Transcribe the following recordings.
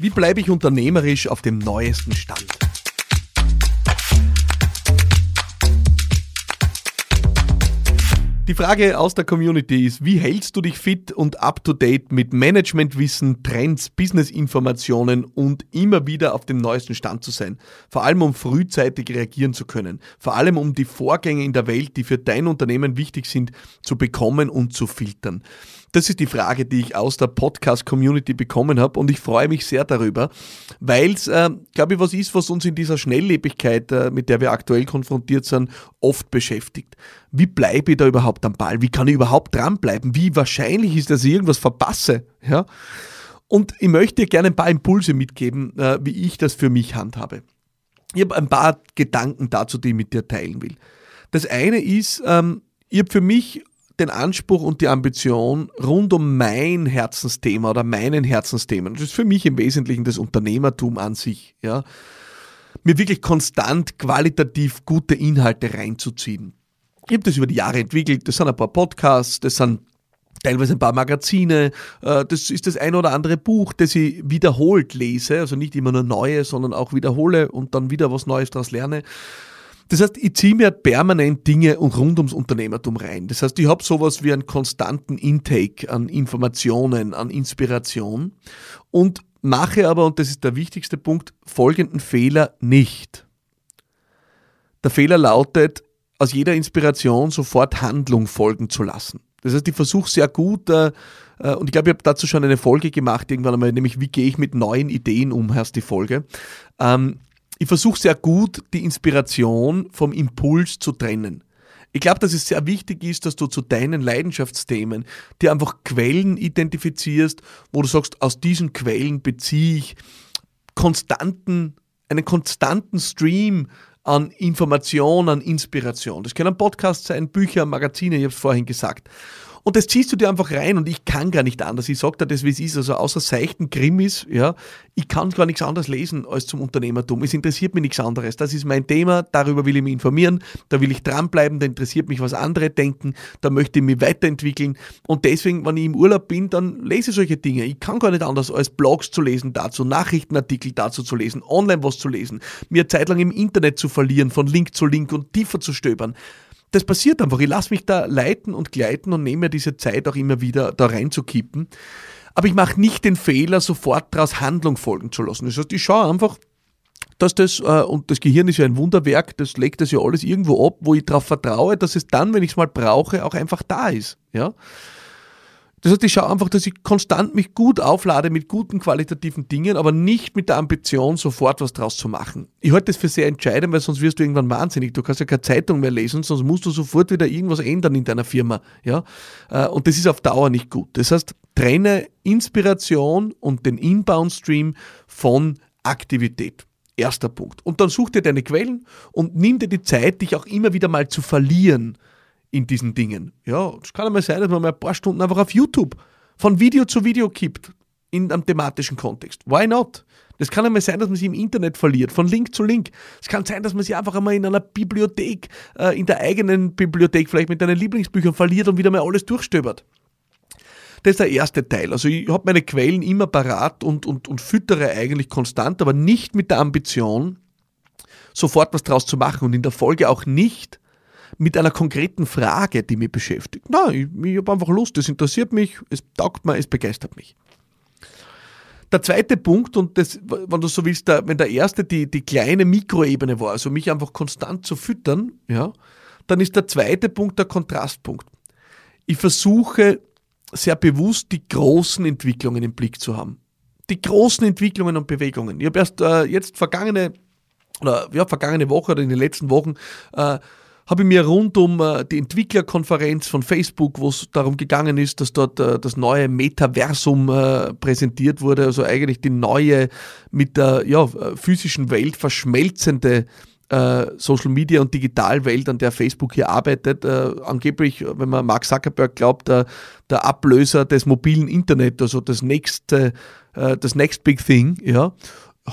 Wie bleibe ich unternehmerisch auf dem neuesten Stand? Die Frage aus der Community ist, wie hältst du dich fit und up-to-date mit Managementwissen, Trends, Businessinformationen und immer wieder auf dem neuesten Stand zu sein? Vor allem um frühzeitig reagieren zu können. Vor allem um die Vorgänge in der Welt, die für dein Unternehmen wichtig sind, zu bekommen und zu filtern. Das ist die Frage, die ich aus der Podcast-Community bekommen habe und ich freue mich sehr darüber, weil es, äh, glaube ich, was ist, was uns in dieser Schnelllebigkeit, äh, mit der wir aktuell konfrontiert sind, oft beschäftigt. Wie bleibe ich da überhaupt am Ball? Wie kann ich überhaupt dranbleiben? Wie wahrscheinlich ist, dass ich irgendwas verpasse? Ja? Und ich möchte dir gerne ein paar Impulse mitgeben, äh, wie ich das für mich handhabe. Ich habe ein paar Gedanken dazu, die ich mit dir teilen will. Das eine ist, ähm, ich habe für mich den Anspruch und die Ambition rund um mein Herzensthema oder meinen Herzensthemen, das ist für mich im Wesentlichen das Unternehmertum an sich, ja, mir wirklich konstant qualitativ gute Inhalte reinzuziehen. Ich habe das über die Jahre entwickelt, das sind ein paar Podcasts, das sind teilweise ein paar Magazine, äh, das ist das ein oder andere Buch, das ich wiederholt lese, also nicht immer nur neue, sondern auch wiederhole und dann wieder was Neues daraus lerne. Das heißt, ich ziehe mir permanent Dinge rund ums Unternehmertum rein. Das heißt, ich habe sowas wie einen konstanten Intake an Informationen, an Inspiration und mache aber, und das ist der wichtigste Punkt, folgenden Fehler nicht. Der Fehler lautet, aus jeder Inspiration sofort Handlung folgen zu lassen. Das heißt, ich versuche sehr gut, äh, äh, und ich glaube, ich habe dazu schon eine Folge gemacht, irgendwann einmal, nämlich wie gehe ich mit neuen Ideen um, heißt die Folge. Ähm, ich versuche sehr gut, die Inspiration vom Impuls zu trennen. Ich glaube, dass es sehr wichtig ist, dass du zu deinen Leidenschaftsthemen dir einfach Quellen identifizierst, wo du sagst, aus diesen Quellen beziehe ich konstanten, einen konstanten Stream an Information, an Inspiration. Das können Podcasts sein, Bücher, Magazine, ich habe es vorhin gesagt. Und das ziehst du dir einfach rein und ich kann gar nicht anders. Ich sage dir das, wie es ist. Also außer seichten Krimis, ja, ich kann gar nichts anderes lesen als zum Unternehmertum. Es interessiert mich nichts anderes. Das ist mein Thema, darüber will ich mich informieren, da will ich dranbleiben, da interessiert mich, was andere denken, da möchte ich mich weiterentwickeln. Und deswegen, wenn ich im Urlaub bin, dann lese ich solche Dinge. Ich kann gar nicht anders als Blogs zu lesen dazu, Nachrichtenartikel dazu zu lesen, online was zu lesen, mir zeitlang im Internet zu verlieren, von Link zu Link und tiefer zu stöbern das passiert einfach. Ich lasse mich da leiten und gleiten und nehme mir diese Zeit auch immer wieder da reinzukippen. Aber ich mache nicht den Fehler, sofort daraus Handlung folgen zu lassen. Das heißt, ich schaue einfach, dass das, äh, und das Gehirn ist ja ein Wunderwerk, das legt das ja alles irgendwo ab, wo ich darauf vertraue, dass es dann, wenn ich es mal brauche, auch einfach da ist. Ja? Das heißt, ich schaue einfach, dass ich konstant mich gut auflade mit guten qualitativen Dingen, aber nicht mit der Ambition, sofort was draus zu machen. Ich halte das für sehr entscheidend, weil sonst wirst du irgendwann wahnsinnig. Du kannst ja keine Zeitung mehr lesen, sonst musst du sofort wieder irgendwas ändern in deiner Firma. Ja? Äh, und das ist auf Dauer nicht gut. Das heißt, trenne Inspiration und den Inbound-Stream von Aktivität. Erster Punkt. Und dann such dir deine Quellen und nimm dir die Zeit, dich auch immer wieder mal zu verlieren in diesen Dingen. Ja, es kann einmal sein, dass man mal ein paar Stunden einfach auf YouTube von Video zu Video kippt in einem thematischen Kontext. Why not? Das kann einmal sein, dass man sich im Internet verliert, von Link zu Link. Es kann sein, dass man sich einfach einmal in einer Bibliothek, äh, in der eigenen Bibliothek, vielleicht mit deinen Lieblingsbüchern verliert und wieder mal alles durchstöbert. Das ist der erste Teil. Also ich habe meine Quellen immer parat und, und, und füttere eigentlich konstant, aber nicht mit der Ambition, sofort was draus zu machen und in der Folge auch nicht mit einer konkreten Frage, die mich beschäftigt. Nein, ich, ich habe einfach Lust, es interessiert mich, es taugt mir, es begeistert mich. Der zweite Punkt, und das, wenn du so willst, der, wenn der erste die, die kleine Mikroebene war, also mich einfach konstant zu füttern, ja, dann ist der zweite Punkt der Kontrastpunkt. Ich versuche sehr bewusst die großen Entwicklungen im Blick zu haben. Die großen Entwicklungen und Bewegungen. Ich habe erst äh, jetzt vergangene, oder ja, vergangene Woche oder in den letzten Wochen äh, habe ich mir rund um äh, die Entwicklerkonferenz von Facebook, wo es darum gegangen ist, dass dort äh, das neue Metaversum äh, präsentiert wurde, also eigentlich die neue mit der ja, physischen Welt verschmelzende Social Media und Digitalwelt, an der Facebook hier arbeitet. Äh, angeblich, wenn man Mark Zuckerberg glaubt, der, der Ablöser des mobilen Internet, also das nächste, äh, das next big thing, ja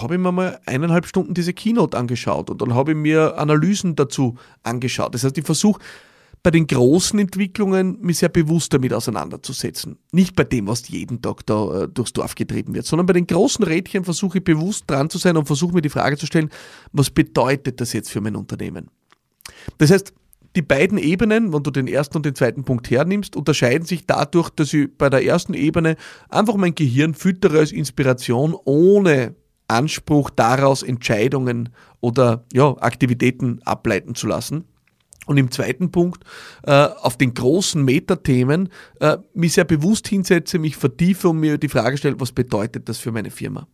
habe ich mir mal eineinhalb Stunden diese Keynote angeschaut und dann habe ich mir Analysen dazu angeschaut. Das heißt, ich versuche bei den großen Entwicklungen mich sehr bewusst damit auseinanderzusetzen. Nicht bei dem, was jeden Tag da äh, durchs Dorf getrieben wird, sondern bei den großen Rädchen versuche ich bewusst dran zu sein und versuche mir die Frage zu stellen, was bedeutet das jetzt für mein Unternehmen? Das heißt, die beiden Ebenen, wenn du den ersten und den zweiten Punkt hernimmst, unterscheiden sich dadurch, dass ich bei der ersten Ebene einfach mein Gehirn füttere als Inspiration, ohne Anspruch daraus Entscheidungen oder ja, Aktivitäten ableiten zu lassen. Und im zweiten Punkt äh, auf den großen Metathemen äh, mich sehr bewusst hinsetze, mich vertiefe und mir die Frage stelle, was bedeutet das für meine Firma?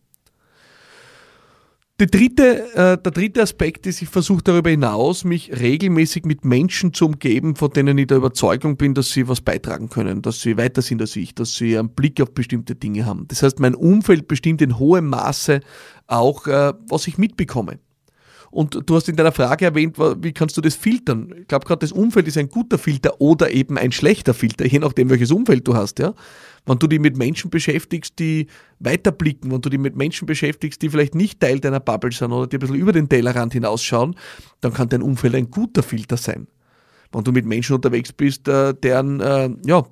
Die dritte, äh, der dritte Aspekt ist, ich versuche darüber hinaus, mich regelmäßig mit Menschen zu umgeben, von denen ich der Überzeugung bin, dass sie was beitragen können, dass sie weiter sind als ich, dass sie einen Blick auf bestimmte Dinge haben. Das heißt, mein Umfeld bestimmt in hohem Maße auch, äh, was ich mitbekomme. Und du hast in deiner Frage erwähnt, wie kannst du das filtern? Ich glaube, gerade das Umfeld ist ein guter Filter oder eben ein schlechter Filter, je nachdem, welches Umfeld du hast. Ja? Wenn du dich mit Menschen beschäftigst, die weiterblicken, wenn du dich mit Menschen beschäftigst, die vielleicht nicht Teil deiner Bubble sind oder die ein bisschen über den Tellerrand hinausschauen, dann kann dein Umfeld ein guter Filter sein. Wenn du mit Menschen unterwegs bist, äh, deren äh, ja,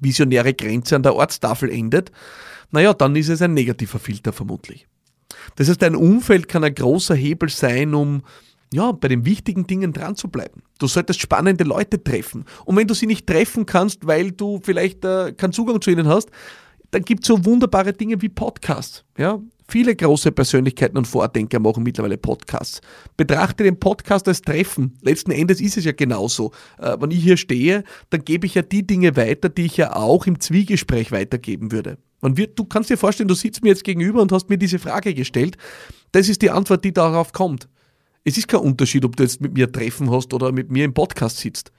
visionäre Grenze an der Ortstafel endet, naja, dann ist es ein negativer Filter vermutlich. Das heißt, dein Umfeld kann ein großer Hebel sein, um ja, bei den wichtigen Dingen dran zu bleiben. Du solltest spannende Leute treffen. Und wenn du sie nicht treffen kannst, weil du vielleicht äh, keinen Zugang zu ihnen hast, dann gibt es so wunderbare Dinge wie Podcasts. Ja? Viele große Persönlichkeiten und Vordenker machen mittlerweile Podcasts. Betrachte den Podcast als Treffen. Letzten Endes ist es ja genauso. Äh, wenn ich hier stehe, dann gebe ich ja die Dinge weiter, die ich ja auch im Zwiegespräch weitergeben würde. Man wird, du kannst dir vorstellen, du sitzt mir jetzt gegenüber und hast mir diese Frage gestellt. Das ist die Antwort, die darauf kommt. Es ist kein Unterschied, ob du jetzt mit mir Treffen hast oder mit mir im Podcast sitzt.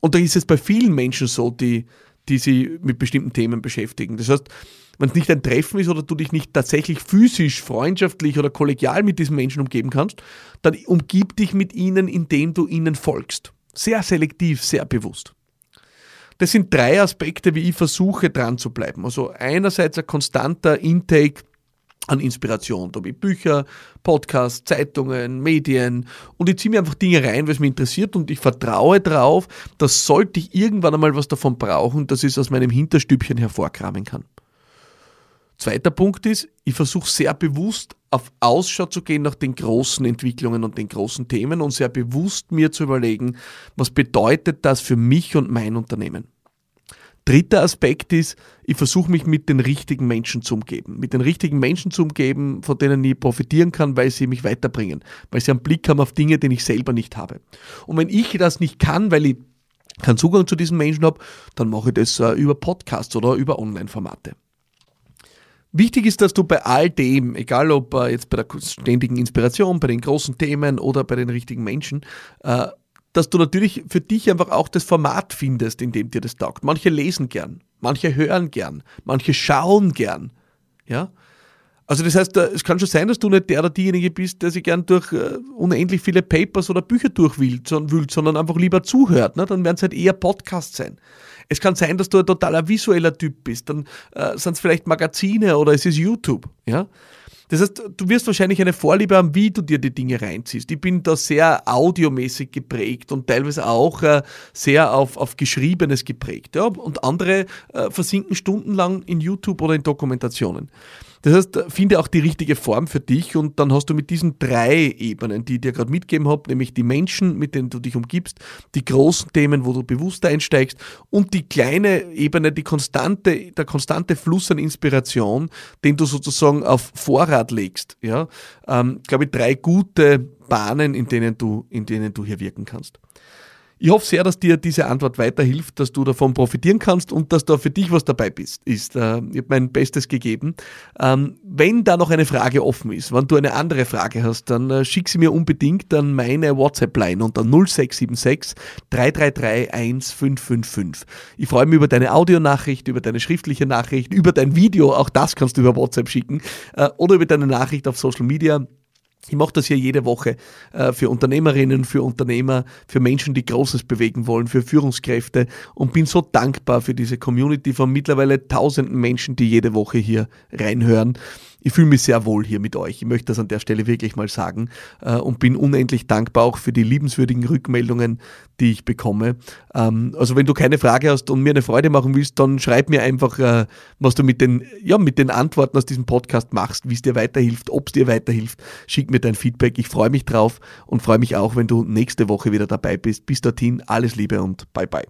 Und da ist es bei vielen Menschen so, die, die sich mit bestimmten Themen beschäftigen. Das heißt, wenn es nicht ein Treffen ist oder du dich nicht tatsächlich physisch, freundschaftlich oder kollegial mit diesen Menschen umgeben kannst, dann umgib dich mit ihnen, indem du ihnen folgst. Sehr selektiv, sehr bewusst. Das sind drei Aspekte, wie ich versuche dran zu bleiben. Also einerseits ein konstanter Intake an Inspiration. Da ich Bücher, Podcasts, Zeitungen, Medien und ich ziehe mir einfach Dinge rein, es mich interessiert und ich vertraue darauf, dass sollte ich irgendwann einmal was davon brauchen, dass ich es aus meinem Hinterstübchen hervorkramen kann. Zweiter Punkt ist, ich versuche sehr bewusst auf Ausschau zu gehen nach den großen Entwicklungen und den großen Themen und sehr bewusst mir zu überlegen, was bedeutet das für mich und mein Unternehmen. Dritter Aspekt ist, ich versuche mich mit den richtigen Menschen zu umgeben. Mit den richtigen Menschen zu umgeben, von denen ich profitieren kann, weil sie mich weiterbringen, weil sie einen Blick haben auf Dinge, den ich selber nicht habe. Und wenn ich das nicht kann, weil ich keinen Zugang zu diesen Menschen habe, dann mache ich das äh, über Podcasts oder über Online-Formate. Wichtig ist, dass du bei all dem, egal ob äh, jetzt bei der ständigen Inspiration, bei den großen Themen oder bei den richtigen Menschen, äh, dass du natürlich für dich einfach auch das Format findest, in dem dir das taugt. Manche lesen gern, manche hören gern, manche schauen gern. Ja? Also das heißt, äh, es kann schon sein, dass du nicht der oder diejenige bist, der sich gern durch uh, unendlich viele Papers oder Bücher durchwühlt, sondern einfach lieber zuhört. Ne? Dann werden es halt eher Podcasts sein. Es kann sein, dass du ein totaler visueller Typ bist. Dann uh, sind es vielleicht Magazine oder es ist YouTube. Ja? Das heißt, du wirst wahrscheinlich eine Vorliebe haben, wie du dir die Dinge reinziehst. Ich bin da sehr audiomäßig geprägt und teilweise auch äh, sehr auf, auf Geschriebenes geprägt. Ja? Und andere äh, versinken stundenlang in YouTube oder in Dokumentationen. Das heißt, finde auch die richtige Form für dich und dann hast du mit diesen drei Ebenen, die ich dir gerade mitgegeben habe, nämlich die Menschen, mit denen du dich umgibst, die großen Themen, wo du bewusst einsteigst und die kleine Ebene, die konstante, der konstante Fluss an Inspiration, den du sozusagen auf Vorrat legst. Ja, ähm, glaube ich, drei gute Bahnen, in denen du, in denen du hier wirken kannst. Ich hoffe sehr, dass dir diese Antwort weiterhilft, dass du davon profitieren kannst und dass da für dich was dabei bist, ist. Äh, ich habe mein Bestes gegeben. Ähm, wenn da noch eine Frage offen ist, wenn du eine andere Frage hast, dann äh, schick sie mir unbedingt an meine WhatsApp-Line unter 0676 333 1555. Ich freue mich über deine Audionachricht, über deine schriftliche Nachricht, über dein Video, auch das kannst du über WhatsApp schicken, äh, oder über deine Nachricht auf Social Media. Ich mache das hier jede Woche äh, für Unternehmerinnen, für Unternehmer, für Menschen, die Großes bewegen wollen, für Führungskräfte und bin so dankbar für diese Community von mittlerweile tausenden Menschen, die jede Woche hier reinhören. Ich fühle mich sehr wohl hier mit euch. Ich möchte das an der Stelle wirklich mal sagen äh, und bin unendlich dankbar auch für die liebenswürdigen Rückmeldungen, die ich bekomme. Ähm, also wenn du keine Frage hast und mir eine Freude machen willst, dann schreib mir einfach, äh, was du mit den, ja, mit den Antworten aus diesem Podcast machst, wie es dir weiterhilft, ob es dir weiterhilft. Schick mir dein Feedback. Ich freue mich drauf und freue mich auch, wenn du nächste Woche wieder dabei bist. Bis dorthin, alles Liebe und bye bye.